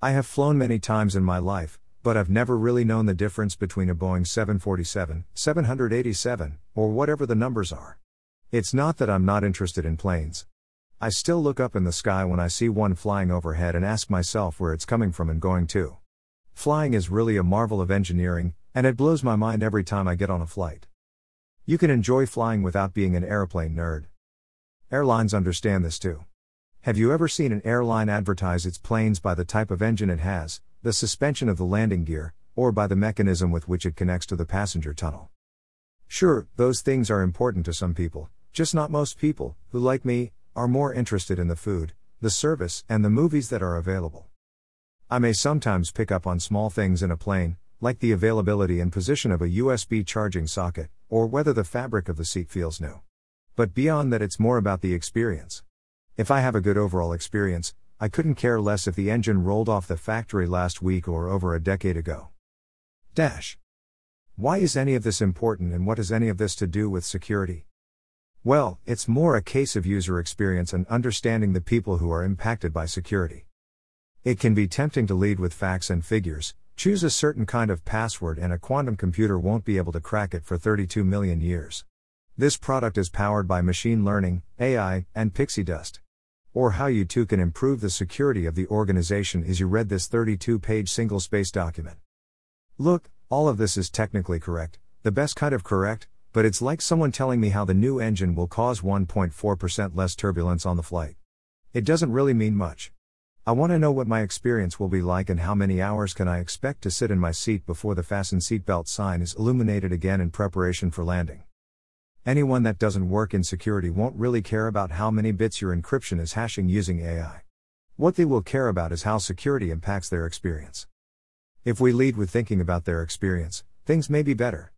I have flown many times in my life, but I've never really known the difference between a Boeing 747, 787, or whatever the numbers are. It's not that I'm not interested in planes. I still look up in the sky when I see one flying overhead and ask myself where it's coming from and going to. Flying is really a marvel of engineering, and it blows my mind every time I get on a flight. You can enjoy flying without being an airplane nerd. Airlines understand this too. Have you ever seen an airline advertise its planes by the type of engine it has, the suspension of the landing gear, or by the mechanism with which it connects to the passenger tunnel? Sure, those things are important to some people, just not most people, who, like me, are more interested in the food, the service, and the movies that are available. I may sometimes pick up on small things in a plane, like the availability and position of a USB charging socket, or whether the fabric of the seat feels new. But beyond that, it's more about the experience. If I have a good overall experience, I couldn't care less if the engine rolled off the factory last week or over a decade ago. Dash. Why is any of this important and what has any of this to do with security? Well, it's more a case of user experience and understanding the people who are impacted by security. It can be tempting to lead with facts and figures, choose a certain kind of password, and a quantum computer won't be able to crack it for 32 million years. This product is powered by machine learning, AI, and pixie dust or how you too can improve the security of the organization as you read this 32 page single space document. Look, all of this is technically correct, the best kind of correct, but it's like someone telling me how the new engine will cause 1.4% less turbulence on the flight. It doesn't really mean much. I want to know what my experience will be like and how many hours can I expect to sit in my seat before the fasten seatbelt sign is illuminated again in preparation for landing. Anyone that doesn't work in security won't really care about how many bits your encryption is hashing using AI. What they will care about is how security impacts their experience. If we lead with thinking about their experience, things may be better.